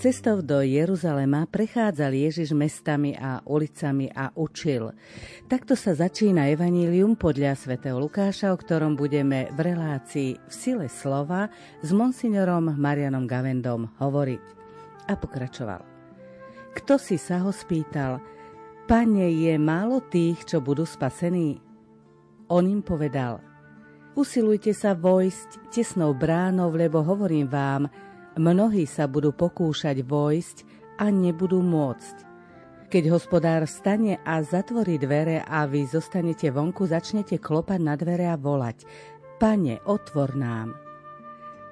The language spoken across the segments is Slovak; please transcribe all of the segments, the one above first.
Cestou do Jeruzalema prechádzal Ježiš mestami a ulicami a učil. Takto sa začína Evanílium podľa svätého Lukáša, o ktorom budeme v relácii v sile slova s monsignorom Marianom Gavendom hovoriť. A pokračoval. Kto si sa ho spýtal, Pane, je málo tých, čo budú spasení? On im povedal, usilujte sa vojsť tesnou bránou, lebo hovorím vám, Mnohí sa budú pokúšať vojsť a nebudú môcť. Keď hospodár stane a zatvorí dvere a vy zostanete vonku, začnete klopať na dvere a volať Pane, otvor nám.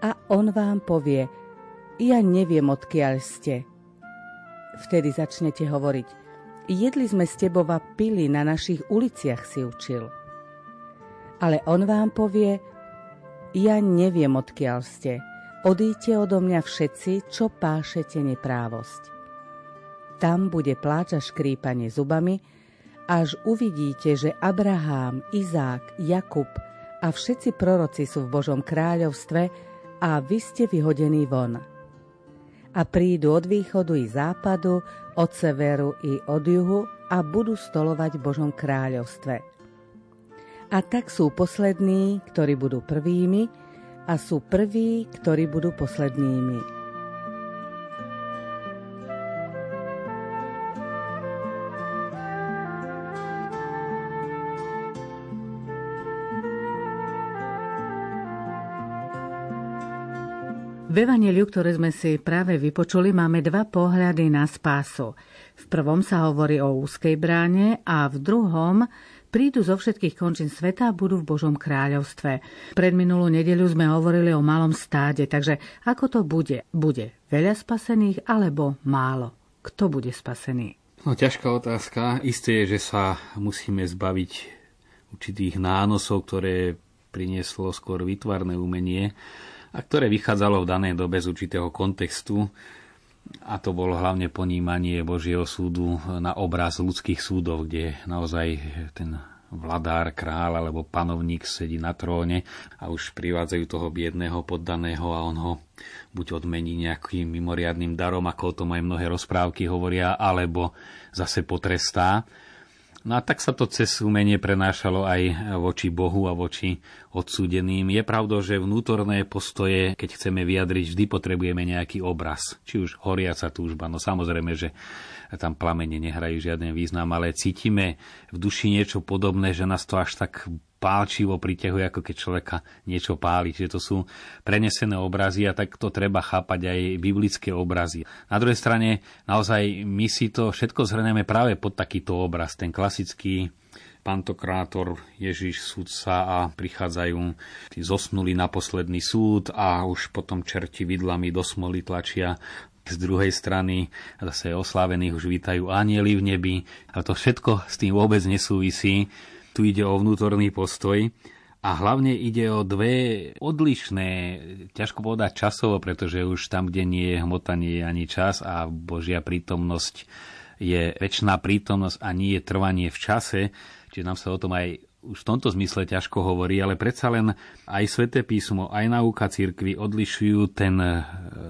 A on vám povie Ja neviem, odkiaľ ste. Vtedy začnete hovoriť Jedli sme s tebou a pili, na našich uliciach si učil. Ale on vám povie Ja neviem, odkiaľ ste Odíďte odo mňa všetci, čo pášete neprávosť. Tam bude pláč a škrípanie zubami, až uvidíte, že Abraham, Izák, Jakub a všetci proroci sú v Božom kráľovstve a vy ste vyhodení von. A prídu od východu i západu, od severu i od juhu a budú stolovať v Božom kráľovstve. A tak sú poslední, ktorí budú prvými, a sú prví, ktorí budú poslednými. V Evangeliu, ktoré sme si práve vypočuli, máme dva pohľady na spásu. V prvom sa hovorí o úzkej bráne a v druhom prídu zo všetkých končín sveta a budú v Božom kráľovstve. Pred minulú nedeľu sme hovorili o malom stáde, takže ako to bude? Bude veľa spasených alebo málo? Kto bude spasený? No, ťažká otázka. Isté je, že sa musíme zbaviť určitých nánosov, ktoré prinieslo skôr vytvarné umenie a ktoré vychádzalo v danej dobe z určitého kontextu a to bolo hlavne ponímanie Božieho súdu na obraz ľudských súdov, kde naozaj ten vladár, král alebo panovník sedí na tróne a už privádzajú toho biedného poddaného a on ho buď odmení nejakým mimoriadným darom, ako o tom aj mnohé rozprávky hovoria, alebo zase potrestá. No a tak sa to cez umenie prenášalo aj voči Bohu a voči odsúdeným. Je pravdou, že vnútorné postoje, keď chceme vyjadriť, vždy potrebujeme nejaký obraz. Či už horiaca túžba. No samozrejme, že tam plamene nehrajú žiaden význam, ale cítime v duši niečo podobné, že nás to až tak pálčivo priťahuje, ako keď človeka niečo páli. Čiže to sú prenesené obrazy a tak to treba chápať aj biblické obrazy. Na druhej strane, naozaj my si to všetko zhrneme práve pod takýto obraz, ten klasický pantokrátor, Ježiš, sudca a prichádzajú tí zosnuli na posledný súd a už potom čerti vidlami do smoly tlačia z druhej strany zase oslávených už vítajú anieli v nebi. A to všetko s tým vôbec nesúvisí tu ide o vnútorný postoj a hlavne ide o dve odlišné, ťažko povedať časovo, pretože už tam, kde nie je hmota, nie je ani čas a Božia prítomnosť je väčšiná prítomnosť a nie je trvanie v čase, čiže nám sa o tom aj už v tomto zmysle ťažko hovorí, ale predsa len aj sväté písmo, aj nauka cirkvi odlišujú ten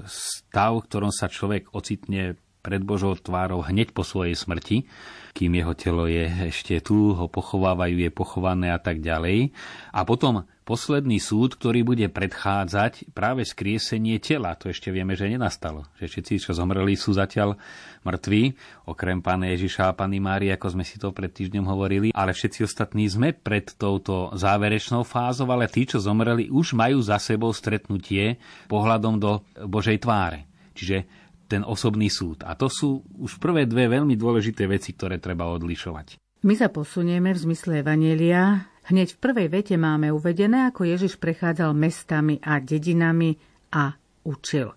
stav, v ktorom sa človek ocitne pred Božou tvárou hneď po svojej smrti, kým jeho telo je ešte tu, ho pochovávajú, je pochované a tak ďalej. A potom posledný súd, ktorý bude predchádzať práve skriesenie tela. To ešte vieme, že nenastalo. Že všetci, čo zomreli, sú zatiaľ mŕtvi, okrem pána Ježiša a pani Márie, ako sme si to pred týždňom hovorili, ale všetci ostatní sme pred touto záverečnou fázou, ale tí, čo zomreli, už majú za sebou stretnutie pohľadom do Božej tváre. Čiže ten osobný súd. A to sú už prvé dve veľmi dôležité veci, ktoré treba odlišovať. My sa posunieme v zmysle Evanielia. Hneď v prvej vete máme uvedené, ako Ježiš prechádzal mestami a dedinami a učil.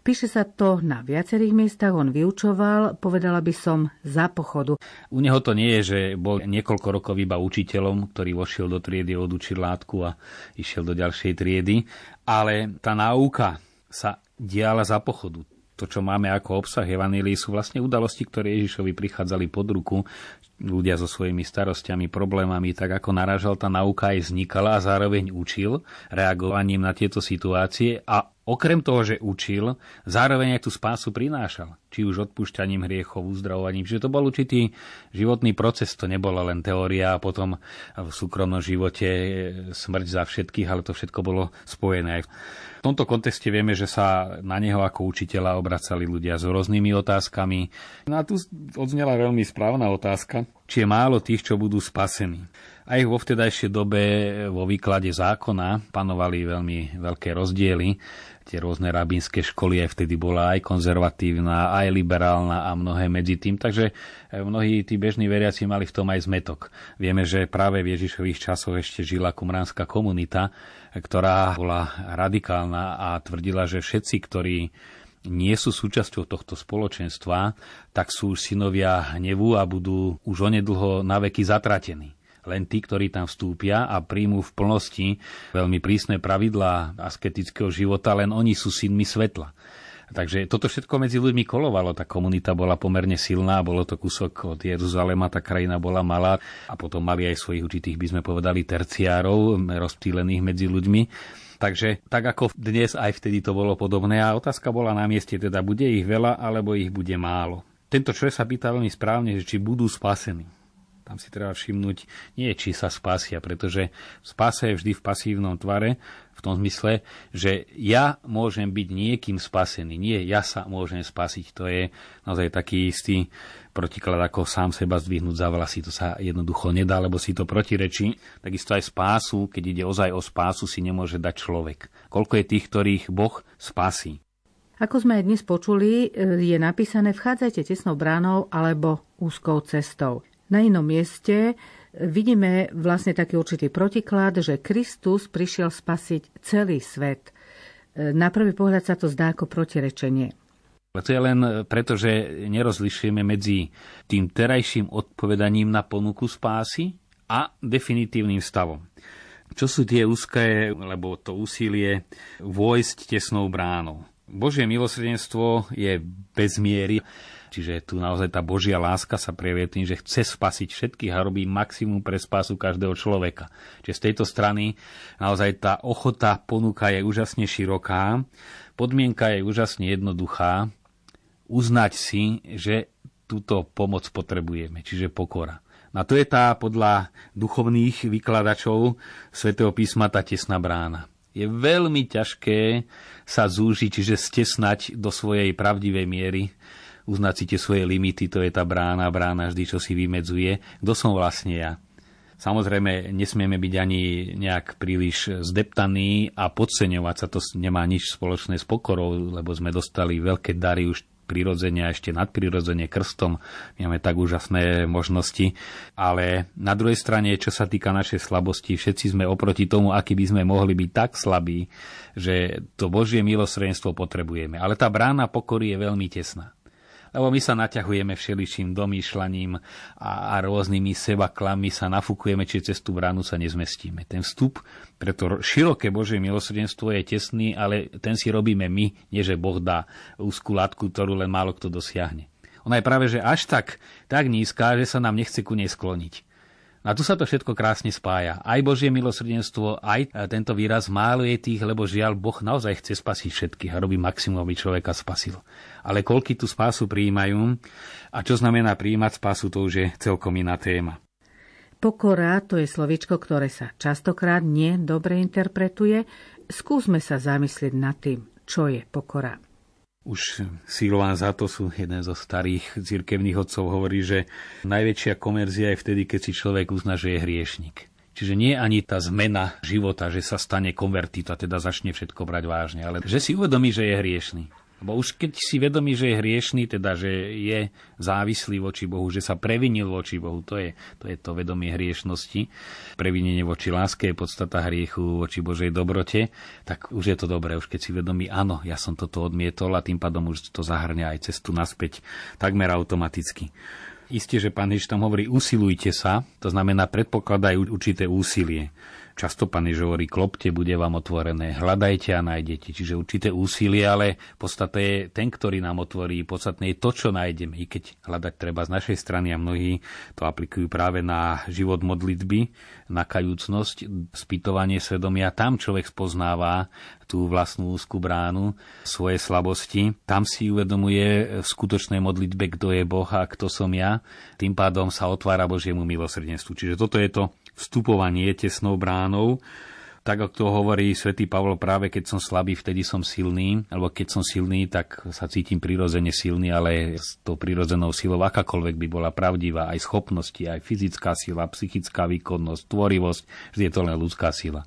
Píše sa to na viacerých miestach, on vyučoval, povedala by som, za pochodu. U neho to nie je, že bol niekoľko rokov iba učiteľom, ktorý vošiel do triedy, odučil látku a išiel do ďalšej triedy, ale tá náuka sa diala za pochodu to, čo máme ako obsah Evanílii, sú vlastne udalosti, ktoré Ježišovi prichádzali pod ruku, ľudia so svojimi starostiami, problémami, tak ako naražal, tá nauka aj vznikala a zároveň učil reagovaním na tieto situácie a okrem toho, že učil, zároveň aj tú spásu prinášal. Či už odpúšťaním hriechov, uzdravovaním. Čiže to bol určitý životný proces, to nebola len teória a potom v súkromnom živote smrť za všetkých, ale to všetko bolo spojené. V tomto kontexte vieme, že sa na neho ako učiteľa obracali ľudia s rôznymi otázkami. No a tu odznela veľmi správna otázka, či je málo tých, čo budú spasení. Aj vo vtedajšej dobe vo výklade zákona panovali veľmi veľké rozdiely tie rôzne rabínske školy, aj vtedy bola aj konzervatívna, aj liberálna a mnohé medzi tým. Takže eh, mnohí tí bežní veriaci mali v tom aj zmetok. Vieme, že práve v Ježišových časoch ešte žila kumránska komunita, ktorá bola radikálna a tvrdila, že všetci, ktorí nie sú súčasťou tohto spoločenstva, tak sú synovia hnevu a budú už onedlho na veky zatratení len tí, ktorí tam vstúpia a príjmú v plnosti veľmi prísne pravidlá asketického života, len oni sú synmi svetla. Takže toto všetko medzi ľuďmi kolovalo. Tá komunita bola pomerne silná, bolo to kúsok od Jeruzalema, tá krajina bola malá a potom mali aj svojich určitých, by sme povedali, terciárov rozptýlených medzi ľuďmi. Takže tak ako dnes, aj vtedy to bolo podobné a otázka bola na mieste, teda bude ich veľa alebo ich bude málo. Tento človek sa pýta veľmi správne, že či budú spasení. Tam si treba všimnúť, nie či sa spásia, pretože spása je vždy v pasívnom tvare, v tom zmysle, že ja môžem byť niekým spasený, nie ja sa môžem spasiť. To je naozaj taký istý protiklad, ako sám seba zdvihnúť za vlasy. To sa jednoducho nedá, lebo si to protirečí. Takisto aj spásu, keď ide ozaj o spásu, si nemôže dať človek. Koľko je tých, ktorých Boh spasí. Ako sme aj dnes počuli, je napísané vchádzajte tesnou bránou alebo úzkou cestou. Na inom mieste vidíme vlastne taký určitý protiklad, že Kristus prišiel spasiť celý svet. Na prvý pohľad sa to zdá ako protirečenie. To je len preto, že nerozlišujeme medzi tým terajším odpovedaním na ponuku spásy a definitívnym stavom. Čo sú tie úzké, lebo to úsilie vojsť tesnou bránou. Božie milosrdenstvo je bez miery Čiže tu naozaj tá Božia láska sa prejavuje tým, že chce spasiť všetkých a robí maximum pre spásu každého človeka. Čiže z tejto strany naozaj tá ochota ponúka je úžasne široká, podmienka je úžasne jednoduchá, uznať si, že túto pomoc potrebujeme, čiže pokora. A to je tá podľa duchovných vykladačov svätého písma tá tesná brána. Je veľmi ťažké sa zúžiť, čiže stesnať do svojej pravdivej miery uznať si tie svoje limity, to je tá brána, brána vždy, čo si vymedzuje. Kto som vlastne ja? Samozrejme, nesmieme byť ani nejak príliš zdeptaní a podceňovať sa, to nemá nič spoločné s pokorou, lebo sme dostali veľké dary už prirodzene a ešte nadprirodzene krstom. Máme tak úžasné možnosti. Ale na druhej strane, čo sa týka našej slabosti, všetci sme oproti tomu, aký by sme mohli byť tak slabí, že to Božie milosrdenstvo potrebujeme. Ale tá brána pokory je veľmi tesná lebo my sa naťahujeme všeličím domýšľaním a, a rôznymi seba klamy sa nafúkujeme, či cez tú bránu sa nezmestíme. Ten vstup, preto široké Božie milosrdenstvo je tesný, ale ten si robíme my, nie že Boh dá úzkú látku, ktorú len málo kto dosiahne. Ona je práve že až tak, tak nízka, že sa nám nechce ku nej skloniť. A tu sa to všetko krásne spája. Aj Božie milosrdenstvo, aj tento výraz málo je tých, lebo žiaľ Boh naozaj chce spasiť všetkých a robí maximum, aby človeka spasil. Ale koľky tú spásu prijímajú a čo znamená prijímať spásu, to už je celkom iná téma. Pokora to je slovičko, ktoré sa častokrát nie dobre interpretuje. Skúsme sa zamyslieť nad tým, čo je pokora. Už Silván to sú jeden zo starých cirkevných odcov, hovorí, že najväčšia komerzia je vtedy, keď si človek uzná, že je hriešnik. Čiže nie ani tá zmena života, že sa stane konvertit a teda začne všetko brať vážne, ale že si uvedomí, že je hriešný. Lebo už keď si vedomí, že je hriešný, teda že je závislý voči Bohu, že sa previnil voči Bohu, to je to, je to vedomie hriešnosti, previnenie voči láske je podstata hriechu voči Božej dobrote, tak už je to dobré, už keď si vedomí, áno, ja som toto odmietol a tým pádom už to zahrňa aj cestu naspäť takmer automaticky. Isté, že pán Ježiš tam hovorí, usilujte sa, to znamená predpokladajú určité úsilie. Často pán Ježiš hovorí, klopte, bude vám otvorené, hľadajte a nájdete. Čiže určité úsilie, ale podstate je ten, ktorý nám otvorí, podstatné je to, čo nájdeme. I keď hľadať treba z našej strany a mnohí to aplikujú práve na život modlitby, na kajúcnosť, spýtovanie svedomia. Tam človek spoznáva tú vlastnú úzku bránu, svoje slabosti. Tam si uvedomuje v skutočnej modlitbe, kto je Boh a kto som ja. Tým pádom sa otvára Božiemu milosrdenstvu. Čiže toto je to vstupovanie tesnou bránou. Tak ako to hovorí svätý Pavlo, práve keď som slabý, vtedy som silný, alebo keď som silný, tak sa cítim prirodzene silný, ale s tou prirodzenou silou akákoľvek by bola pravdivá, aj schopnosti, aj fyzická sila, psychická výkonnosť, tvorivosť, vždy je to len ľudská sila.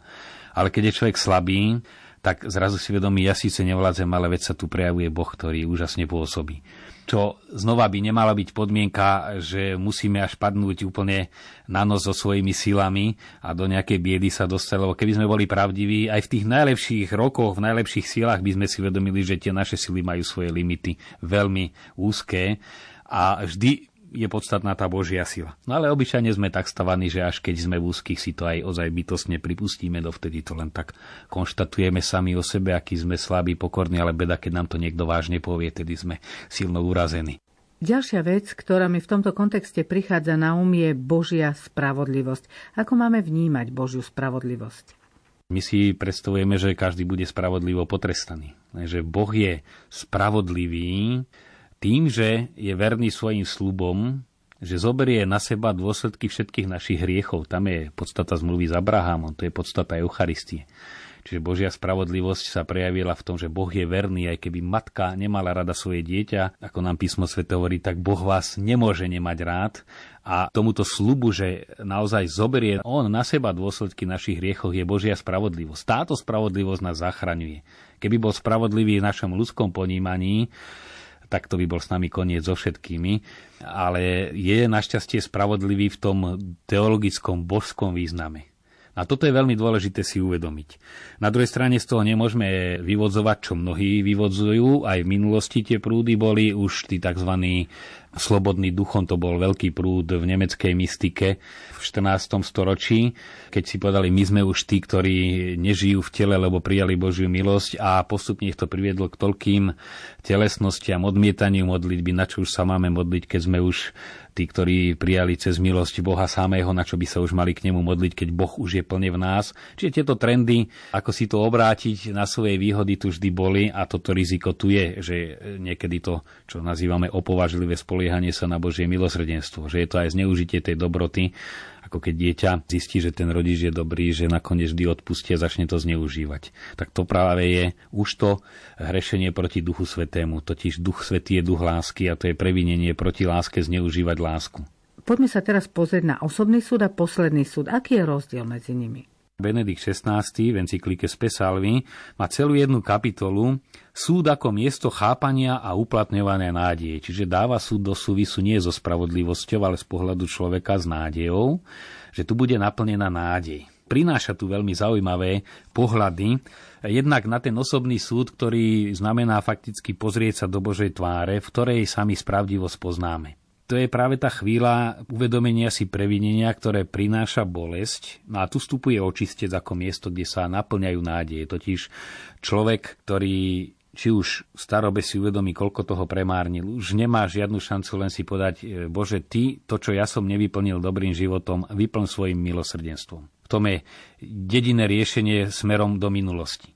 Ale keď je človek slabý, tak zrazu si vedomí, ja síce nevládzem, ale veď sa tu prejavuje Boh, ktorý úžasne pôsobí čo znova by nemala byť podmienka, že musíme až padnúť úplne na nos so svojimi silami a do nejakej biedy sa dostať, lebo keby sme boli pravdiví, aj v tých najlepších rokoch, v najlepších silách by sme si vedomili, že tie naše sily majú svoje limity veľmi úzké. A vždy je podstatná tá Božia sila. No ale obyčajne sme tak stavaní, že až keď sme v úzkých, si to aj ozaj bytosne pripustíme, dovtedy to len tak konštatujeme sami o sebe, aký sme slabí, pokorní, ale beda, keď nám to niekto vážne povie, tedy sme silno urazení. Ďalšia vec, ktorá mi v tomto kontexte prichádza na um, je Božia spravodlivosť. Ako máme vnímať Božiu spravodlivosť? My si predstavujeme, že každý bude spravodlivo potrestaný. Že Boh je spravodlivý, tým, že je verný svojim slubom, že zoberie na seba dôsledky všetkých našich hriechov. Tam je podstata zmluvy s Abrahamom, to je podstata Eucharistie. Čiže Božia spravodlivosť sa prejavila v tom, že Boh je verný, aj keby matka nemala rada svoje dieťa, ako nám písmo svete hovorí, tak Boh vás nemôže nemať rád. A tomuto slubu, že naozaj zoberie On na seba dôsledky našich hriechov, je Božia spravodlivosť. Táto spravodlivosť nás zachraňuje. Keby bol spravodlivý v našom ľudskom ponímaní, tak to by bol s nami koniec so všetkými. Ale je našťastie spravodlivý v tom teologickom božskom význame. A toto je veľmi dôležité si uvedomiť. Na druhej strane z toho nemôžeme vyvodzovať, čo mnohí vyvodzujú. Aj v minulosti tie prúdy boli už tí tzv. Slobodný duchom to bol veľký prúd v nemeckej mystike v 14. storočí, keď si povedali, my sme už tí, ktorí nežijú v tele, lebo prijali Božiu milosť a postupne ich to priviedlo k toľkým telesnostiam, odmietaniu modlitby, na čo už sa máme modliť, keď sme už tí, ktorí prijali cez milosť Boha samého, na čo by sa už mali k nemu modliť, keď Boh už je plne v nás. Čiže tieto trendy, ako si to obrátiť na svoje výhody, tu vždy boli a toto riziko tu je, že niekedy to, čo nazývame opovažlivé spoliehanie sa na Božie milosrdenstvo, že je to aj zneužitie tej dobroty ako keď dieťa zistí, že ten rodič je dobrý, že nakoniec vždy odpustia začne to zneužívať. Tak to práve je už to hrešenie proti Duchu Svetému. Totiž Duch Svetý je duch lásky a to je previnenie proti láske zneužívať lásku. Poďme sa teraz pozrieť na osobný súd a posledný súd. Aký je rozdiel medzi nimi? Benedikt XVI v encyklike Spesalvi má celú jednu kapitolu súd ako miesto chápania a uplatňovania nádeje. Čiže dáva súd do súvisu nie so spravodlivosťou, ale z pohľadu človeka s nádejou, že tu bude naplnená nádej. Prináša tu veľmi zaujímavé pohľady, jednak na ten osobný súd, ktorý znamená fakticky pozrieť sa do Božej tváre, v ktorej sami spravdivo spoznáme to je práve tá chvíľa uvedomenia si previnenia, ktoré prináša bolesť. No a tu vstupuje očistec ako miesto, kde sa naplňajú nádeje. Totiž človek, ktorý či už starobe si uvedomí, koľko toho premárnil, už nemá žiadnu šancu len si podať, e, Bože, Ty, to, čo ja som nevyplnil dobrým životom, vyplň svojim milosrdenstvom. V tom je jediné riešenie smerom do minulosti.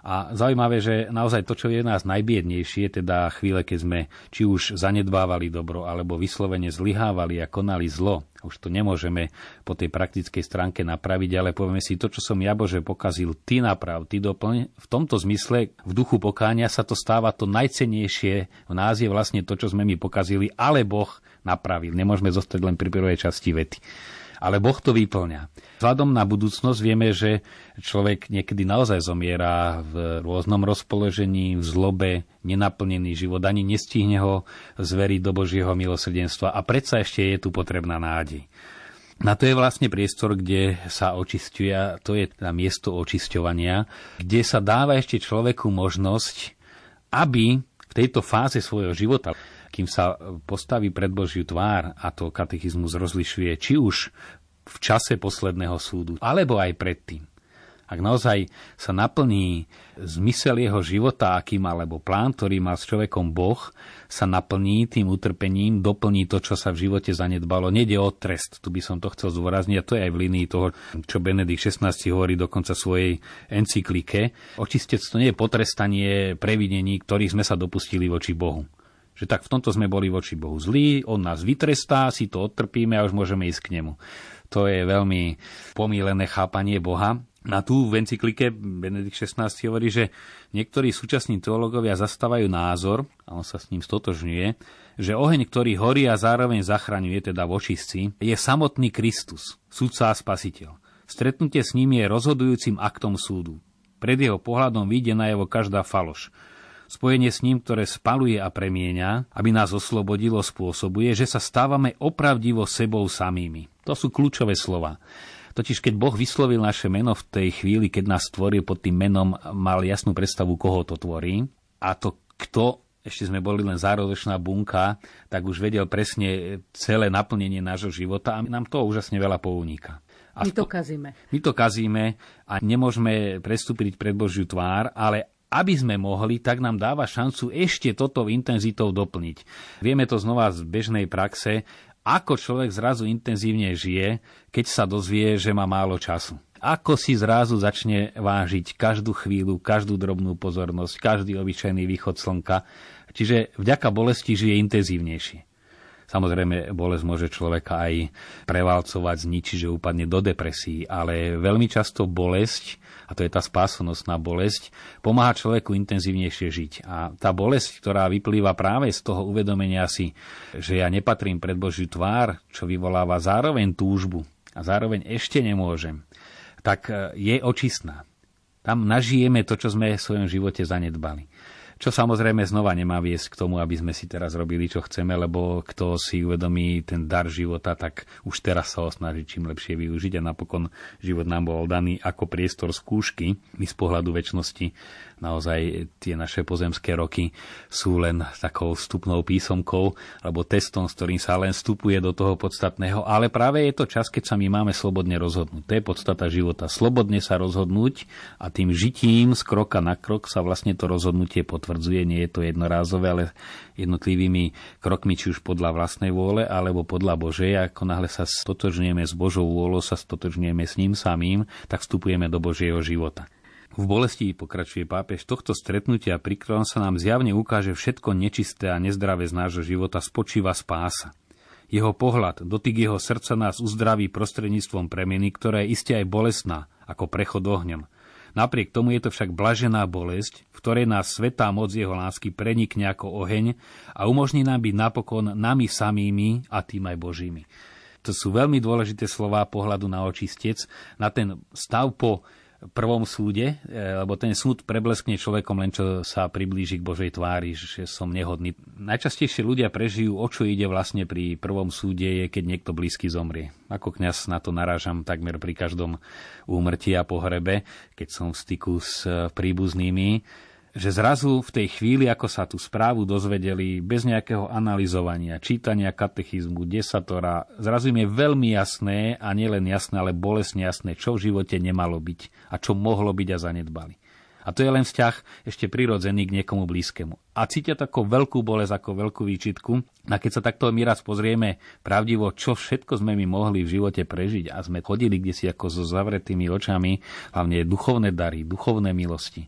A zaujímavé, že naozaj to, čo je nás najbiednejšie, teda chvíle, keď sme či už zanedbávali dobro, alebo vyslovene zlyhávali a konali zlo, už to nemôžeme po tej praktickej stránke napraviť, ale povieme si, to, čo som ja Bože pokazil, ty naprav, ty doplň. V tomto zmysle, v duchu pokáňa sa to stáva to najcenejšie v nás je vlastne to, čo sme my pokazili, ale Boh napravil. Nemôžeme zostať len pri prvej časti vety ale Boh to vyplňa. Vzhľadom na budúcnosť vieme, že človek niekedy naozaj zomiera v rôznom rozpoložení, v zlobe, nenaplnený život, ani nestihne ho zveriť do Božieho milosrdenstva a predsa ešte je tu potrebná nádej. Na to je vlastne priestor, kde sa očistuje, to je teda miesto očisťovania, kde sa dáva ešte človeku možnosť, aby v tejto fáze svojho života, kým sa postaví pred Božiu tvár, a to katechizmus rozlišuje, či už v čase posledného súdu, alebo aj predtým ak naozaj sa naplní zmysel jeho života, aký má, alebo plán, ktorý má s človekom Boh, sa naplní tým utrpením, doplní to, čo sa v živote zanedbalo. Nede o trest, tu by som to chcel zúrazniť, a to je aj v línii toho, čo Benedikt 16 hovorí dokonca svojej encyklike. Očistec to nie je potrestanie previnení, ktorých sme sa dopustili voči Bohu že tak v tomto sme boli voči Bohu zlí, on nás vytrestá, si to odtrpíme a už môžeme ísť k nemu. To je veľmi pomílené chápanie Boha. Na tú v encyklike Benedikt XVI hovorí, že niektorí súčasní teológovia zastávajú názor, a on sa s ním stotožňuje, že oheň, ktorý horí a zároveň zachraňuje, teda vočistci, je samotný Kristus, sudca a spasiteľ. Stretnutie s ním je rozhodujúcim aktom súdu. Pred jeho pohľadom vyjde na jeho každá faloš. Spojenie s ním, ktoré spaluje a premieňa, aby nás oslobodilo, spôsobuje, že sa stávame opravdivo sebou samými. To sú kľúčové slova. Totiž keď Boh vyslovil naše meno v tej chvíli, keď nás stvoril pod tým menom, mal jasnú predstavu, koho to tvorí. A to kto, ešte sme boli len zárodočná bunka, tak už vedel presne celé naplnenie nášho života a nám to úžasne veľa pouniká. A my to kazíme. My to kazíme a nemôžeme prestúpiť pred Božiu tvár, ale aby sme mohli, tak nám dáva šancu ešte toto intenzitou doplniť. Vieme to znova z bežnej praxe, ako človek zrazu intenzívne žije, keď sa dozvie, že má málo času. Ako si zrazu začne vážiť každú chvíľu, každú drobnú pozornosť, každý obyčajný východ slnka. Čiže vďaka bolesti žije intenzívnejšie. Samozrejme, bolesť môže človeka aj prevalcovať, zničiť, že upadne do depresí, ale veľmi často bolesť, a to je tá spásonosná bolesť, pomáha človeku intenzívnejšie žiť. A tá bolesť, ktorá vyplýva práve z toho uvedomenia si, že ja nepatrím pred Božiu tvár, čo vyvoláva zároveň túžbu a zároveň ešte nemôžem, tak e, je očistná. Tam nažijeme to, čo sme v svojom živote zanedbali. Čo samozrejme znova nemá viesť k tomu, aby sme si teraz robili, čo chceme, lebo kto si uvedomí ten dar života, tak už teraz sa ho snaží čím lepšie využiť a napokon život nám bol daný ako priestor skúšky. My z pohľadu väčšnosti naozaj tie naše pozemské roky sú len takou vstupnou písomkou alebo testom, s ktorým sa len vstupuje do toho podstatného, ale práve je to čas, keď sa my máme slobodne rozhodnúť. To je podstata života. Slobodne sa rozhodnúť a tým žitím z kroka na krok sa vlastne to rozhodnutie potvrdzuje. Nie je to jednorázové, ale jednotlivými krokmi, či už podľa vlastnej vôle alebo podľa Božej. Ako náhle sa stotožňujeme s Božou vôľou, sa stotožňujeme s ním samým, tak vstupujeme do Božieho života. V bolesti pokračuje pápež tohto stretnutia, pri ktorom sa nám zjavne ukáže všetko nečisté a nezdravé z nášho života, spočíva spása. Jeho pohľad, dotyk jeho srdca nás uzdraví prostredníctvom premeny, ktorá je iste aj bolestná, ako prechod ohňom. Napriek tomu je to však blažená bolesť, v ktorej nás svetá moc jeho lásky prenikne ako oheň a umožní nám byť napokon nami samými a tým aj Božími. To sú veľmi dôležité slová pohľadu na očistec, na ten stav po prvom súde, e, lebo ten súd prebleskne človekom len čo sa priblíži k Božej tvári, že som nehodný. Najčastejšie ľudia prežijú, o čo ide vlastne pri prvom súde, je keď niekto blízky zomrie. Ako kňaz na to narážam takmer pri každom úmrtí a pohrebe, keď som v styku s príbuznými že zrazu v tej chvíli, ako sa tú správu dozvedeli, bez nejakého analyzovania, čítania katechizmu, desatora, zrazu im je veľmi jasné, a nielen jasné, ale bolesne jasné, čo v živote nemalo byť a čo mohlo byť a zanedbali. A to je len vzťah ešte prirodzený k niekomu blízkemu. A cítia takú veľkú bolesť, ako veľkú výčitku. A keď sa takto my raz pozrieme pravdivo, čo všetko sme my mohli v živote prežiť a sme chodili kde si ako so zavretými očami, hlavne duchovné dary, duchovné milosti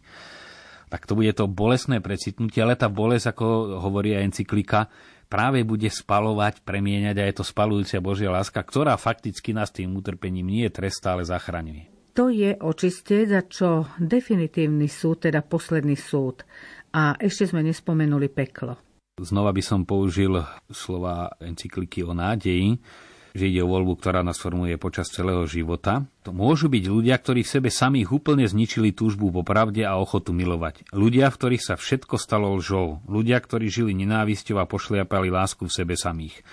tak to bude to bolesné precitnutie, ale tá bolesť, ako hovorí aj encyklika, práve bude spalovať, premieňať a je to spalujúcia Božia láska, ktorá fakticky nás tým utrpením nie trestá, ale zachraňuje. To je očistec a čo definitívny súd, teda posledný súd. A ešte sme nespomenuli peklo. Znova by som použil slova encykliky o nádeji, že ide o voľbu, ktorá nás formuje počas celého života. To môžu byť ľudia, ktorí v sebe samých úplne zničili túžbu po pravde a ochotu milovať. Ľudia, v ktorých sa všetko stalo lžou. Ľudia, ktorí žili nenávisťou a pošliapali lásku v sebe samých.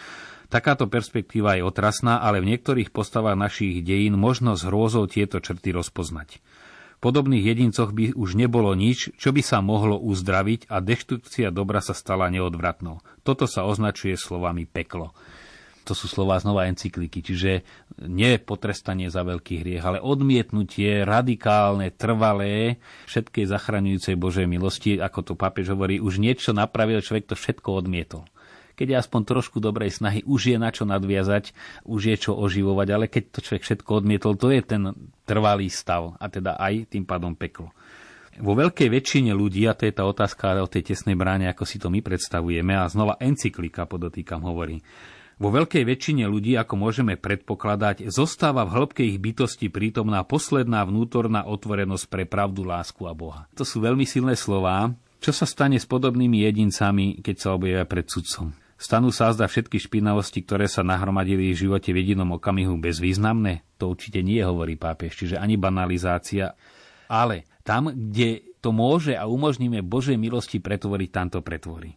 Takáto perspektíva je otrasná, ale v niektorých postavách našich dejín možno s hrôzou tieto črty rozpoznať. V podobných jedincoch by už nebolo nič, čo by sa mohlo uzdraviť a deštrukcia dobra sa stala neodvratnou. Toto sa označuje slovami peklo. To sú slova znova encykliky, čiže nie potrestanie za veľký hriech, ale odmietnutie radikálne, trvalé všetkej zachraňujúcej Božej milosti, ako to papež hovorí, už niečo napravil, človek to všetko odmietol keď je aspoň trošku dobrej snahy, už je na čo nadviazať, už je čo oživovať, ale keď to človek všetko odmietol, to je ten trvalý stav a teda aj tým pádom peklo. Vo veľkej väčšine ľudí, a to je tá otázka o tej tesnej bráne, ako si to my predstavujeme, a znova encyklika podotýkam hovorí, vo veľkej väčšine ľudí, ako môžeme predpokladať, zostáva v hĺbke ich bytosti prítomná posledná vnútorná otvorenosť pre pravdu, lásku a Boha. To sú veľmi silné slová. Čo sa stane s podobnými jedincami, keď sa objavia pred sudcom? Stanú sa zda všetky špinavosti, ktoré sa nahromadili v živote v jedinom okamihu bezvýznamné? To určite nie, hovorí pápež, čiže ani banalizácia. Ale tam, kde to môže a umožníme Božej milosti pretvoriť, tam pretvorí.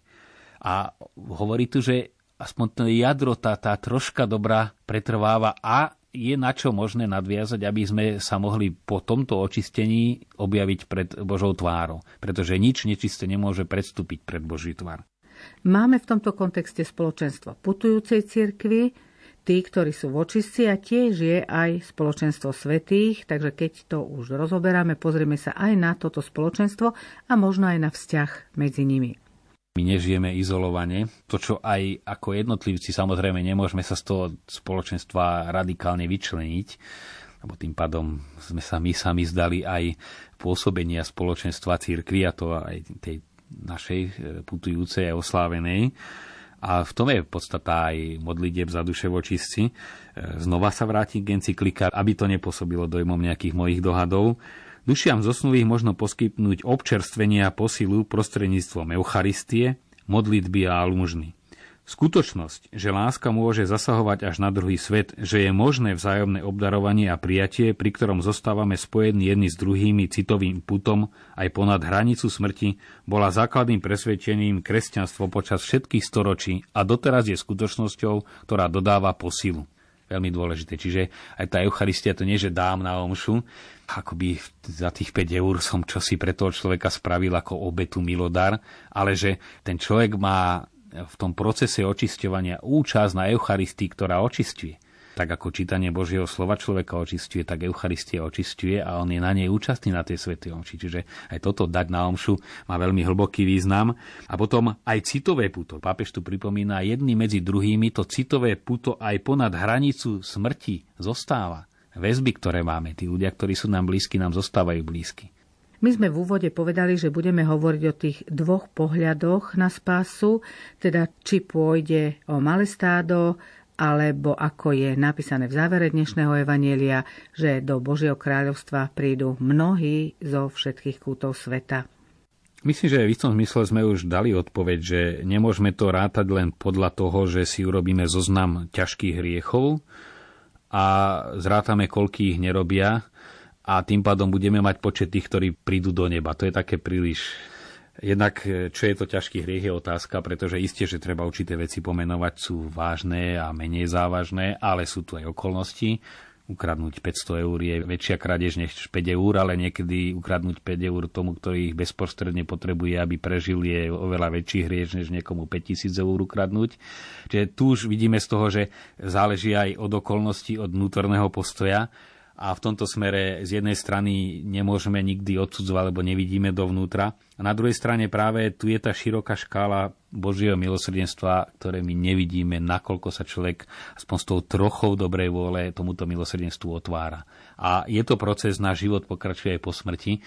A hovorí tu, že aspoň to jadro, tá, tá troška dobrá pretrváva a je na čo možné nadviazať, aby sme sa mohli po tomto očistení objaviť pred Božou tvárou. Pretože nič nečisté nemôže predstúpiť pred Boží tvár. Máme v tomto kontexte spoločenstvo putujúcej cirkvi, tí, ktorí sú v očistci a tiež je aj spoločenstvo svetých, takže keď to už rozoberáme, pozrieme sa aj na toto spoločenstvo a možno aj na vzťah medzi nimi. My nežijeme izolovane. To, čo aj ako jednotlivci samozrejme nemôžeme sa z toho spoločenstva radikálne vyčleniť, lebo tým pádom sme sa my sami zdali aj pôsobenia spoločenstva církvy a to aj tej našej e, putujúcej a oslávenej. A v tom je podstata aj modlitieb za duše vočistci. E, znova sa vráti k encyklika, aby to nepôsobilo dojmom nejakých mojich dohadov. Dušiam zosnulých možno poskytnúť občerstvenie a posilu prostredníctvom Eucharistie, modlitby a almužny. Skutočnosť, že láska môže zasahovať až na druhý svet, že je možné vzájomné obdarovanie a prijatie, pri ktorom zostávame spojení jedni s druhými citovým putom aj ponad hranicu smrti, bola základným presvedčením kresťanstvo počas všetkých storočí a doteraz je skutočnosťou, ktorá dodáva posilu. Veľmi dôležité. Čiže aj tá Eucharistia to nie, že dám na omšu, akoby za tých 5 eur som čosi pre toho človeka spravil ako obetu milodar, ale že ten človek má v tom procese očisťovania účasť na Eucharistii, ktorá očistuje. Tak ako čítanie Božieho slova človeka očistuje, tak Eucharistia očistuje a on je na nej účastný na tej svetej omši. Čiže aj toto dať na omšu má veľmi hlboký význam. A potom aj citové puto. Pápež tu pripomína jedný medzi druhými, to citové puto aj ponad hranicu smrti zostáva. Väzby, ktoré máme, tí ľudia, ktorí sú nám blízki, nám zostávajú blízki. My sme v úvode povedali, že budeme hovoriť o tých dvoch pohľadoch na spásu, teda či pôjde o malé stádo, alebo ako je napísané v závere dnešného Evanielia, že do Božieho kráľovstva prídu mnohí zo všetkých kútov sveta. Myslím, že v istom zmysle sme už dali odpoveď, že nemôžeme to rátať len podľa toho, že si urobíme zoznam ťažkých hriechov a zrátame, koľký ich nerobia, a tým pádom budeme mať počet tých, ktorí prídu do neba. To je také príliš Jednak, e, čo je to ťažký hriech, je otázka, pretože isté, že treba určité veci pomenovať, sú vážne a menej závažné, ale sú tu aj okolnosti. Ukradnúť 500 eur je väčšia krádež než 5 eur, ale niekedy ukradnúť 5 eur tomu, ktorý ich bezprostredne potrebuje, aby prežil, je oveľa väčší hriech, než niekomu 5000 eur ukradnúť. Čiže tu už vidíme z toho, že záleží aj od okolností, od vnútorného postoja a v tomto smere z jednej strany nemôžeme nikdy odsudzovať, lebo nevidíme dovnútra. A na druhej strane práve tu je tá široká škála Božieho milosrdenstva, ktoré my nevidíme, nakoľko sa človek aspoň s tou trochou dobrej vôle tomuto milosrdenstvu otvára. A je to proces, náš život pokračuje aj po smrti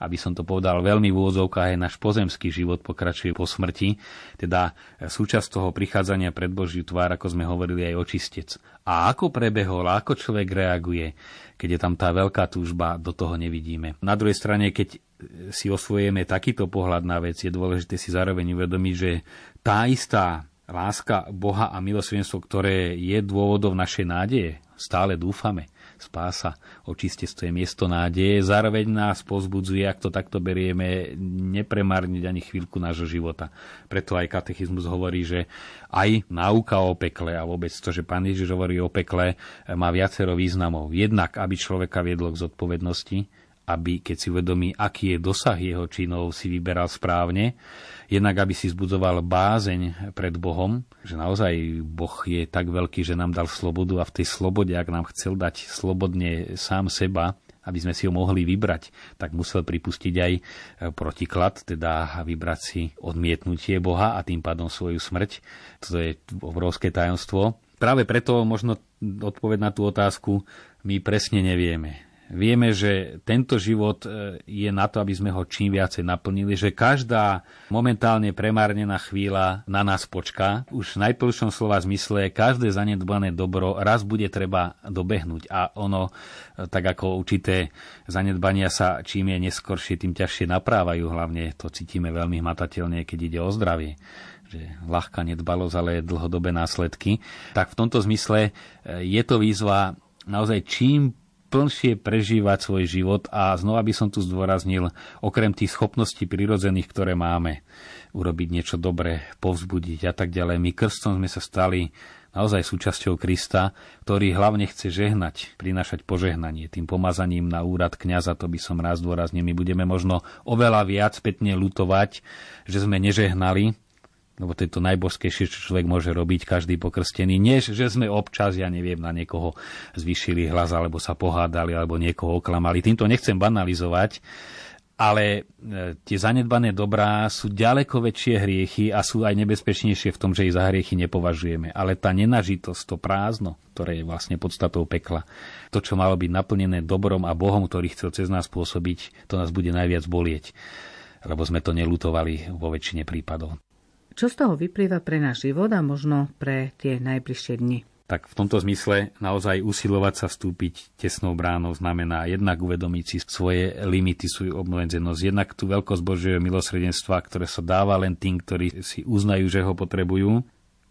aby som to povedal veľmi v úvodzovkách, aj náš pozemský život pokračuje po smrti, teda súčasť toho prichádzania pred Božiu tvár, ako sme hovorili aj očistec. A ako prebehol, ako človek reaguje, keď je tam tá veľká túžba, do toho nevidíme. Na druhej strane, keď si osvojíme takýto pohľad na vec, je dôležité si zároveň uvedomiť, že tá istá láska Boha a milosrdenstvo, ktoré je dôvodom našej nádeje, stále dúfame, spása, očistectvo je miesto nádeje. Zároveň nás pozbudzuje, ak to takto berieme, nepremárniť ani chvíľku nášho života. Preto aj katechizmus hovorí, že aj náuka o pekle a vôbec to, že pán Ježiš hovorí o pekle, má viacero významov. Jednak, aby človeka viedlo k zodpovednosti, aby keď si uvedomí, aký je dosah jeho činov, si vyberal správne, jednak aby si zbudzoval bázeň pred Bohom, že naozaj Boh je tak veľký, že nám dal slobodu a v tej slobode, ak nám chcel dať slobodne sám seba, aby sme si ho mohli vybrať, tak musel pripustiť aj protiklad, teda vybrať si odmietnutie Boha a tým pádom svoju smrť. To je obrovské tajomstvo. Práve preto možno odpoveď na tú otázku my presne nevieme. Vieme, že tento život e, je na to, aby sme ho čím viacej naplnili, že každá momentálne premárnená chvíľa na nás počká. Už v najplšom slova zmysle každé zanedbané dobro raz bude treba dobehnúť a ono, e, tak ako určité zanedbania sa čím je neskoršie, tým ťažšie naprávajú. Hlavne to cítime veľmi hmatateľne, keď ide o zdravie že ľahká nedbalosť, ale dlhodobé následky. Tak v tomto zmysle e, je to výzva naozaj čím plnšie prežívať svoj život a znova by som tu zdôraznil, okrem tých schopností prirodzených, ktoré máme, urobiť niečo dobré, povzbudiť a tak ďalej. My krstom sme sa stali naozaj súčasťou Krista, ktorý hlavne chce žehnať, prinášať požehnanie. Tým pomazaním na úrad kňaza, to by som raz dôraznil, my budeme možno oveľa viac spätne lutovať, že sme nežehnali, lebo to je to najbožskejšie, čo človek môže robiť, každý pokrstený, než že sme občas, ja neviem, na niekoho zvýšili hlas, alebo sa pohádali, alebo niekoho oklamali. Týmto nechcem banalizovať, ale e, tie zanedbané dobrá sú ďaleko väčšie hriechy a sú aj nebezpečnejšie v tom, že ich za hriechy nepovažujeme. Ale tá nenažitosť, to prázdno, ktoré je vlastne podstatou pekla, to, čo malo byť naplnené dobrom a Bohom, ktorý chcel cez nás pôsobiť, to nás bude najviac bolieť lebo sme to nelutovali vo väčšine prípadov. Čo z toho vyplýva pre náš život a možno pre tie najbližšie dni? tak v tomto zmysle naozaj usilovať sa vstúpiť tesnou bránou znamená jednak uvedomiť si svoje limity, svoju obnovenzenosť, jednak tú veľkosť Božieho milosrdenstva, ktoré sa dáva len tým, ktorí si uznajú, že ho potrebujú.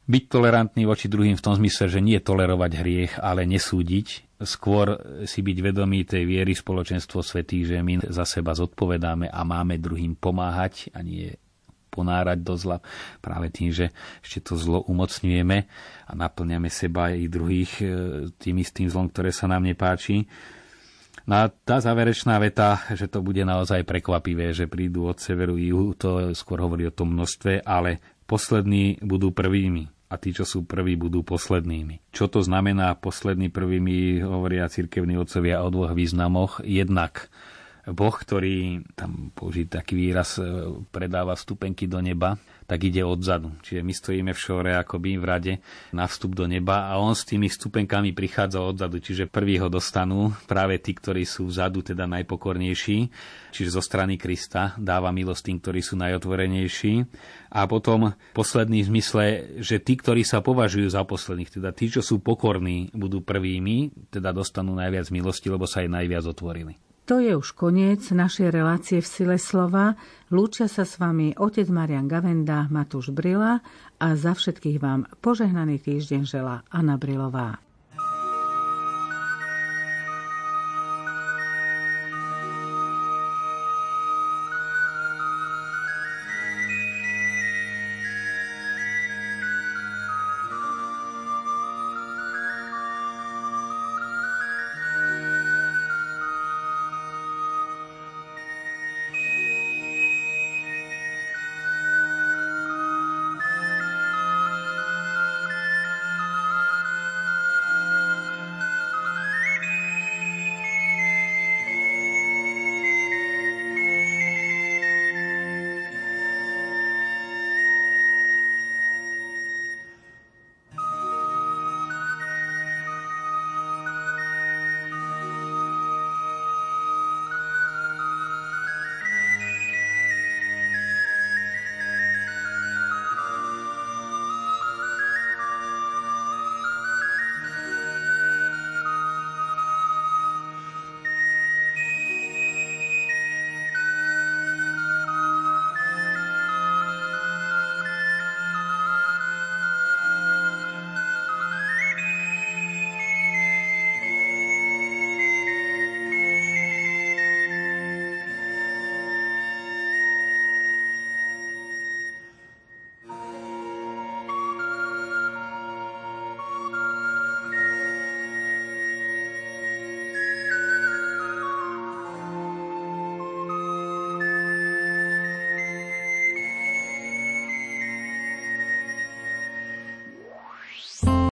Byť tolerantný voči druhým v tom zmysle, že nie tolerovať hriech, ale nesúdiť, skôr si byť vedomý tej viery spoločenstvo svetých, že my za seba zodpovedáme a máme druhým pomáhať a nie ponárať do zla práve tým, že ešte to zlo umocňujeme a naplňame seba i druhých e, tým istým zlom, ktoré sa nám nepáči. No a tá záverečná veta, že to bude naozaj prekvapivé, že prídu od severu juhu, to skôr hovorí o tom množstve, ale poslední budú prvými a tí, čo sú prví, budú poslednými. Čo to znamená poslední prvými, hovoria cirkevní otcovia o dvoch významoch. Jednak Boh, ktorý, tam použiť taký výraz, e, predáva vstupenky do neba, tak ide odzadu. Čiže my stojíme v šore akoby v rade na vstup do neba a on s tými vstupenkami prichádza odzadu. Čiže prvý ho dostanú práve tí, ktorí sú vzadu, teda najpokornejší. Čiže zo strany Krista dáva milosť tým, ktorí sú najotvorenejší. A potom posledný v zmysle, že tí, ktorí sa považujú za posledných, teda tí, čo sú pokorní, budú prvými, teda dostanú najviac milosti, lebo sa aj najviac otvorili. To je už koniec našej relácie v sile slova. Lúčia sa s vami otec Marian Gavenda, Matúš Brila a za všetkých vám požehnaný týždeň žela Anna Brilová.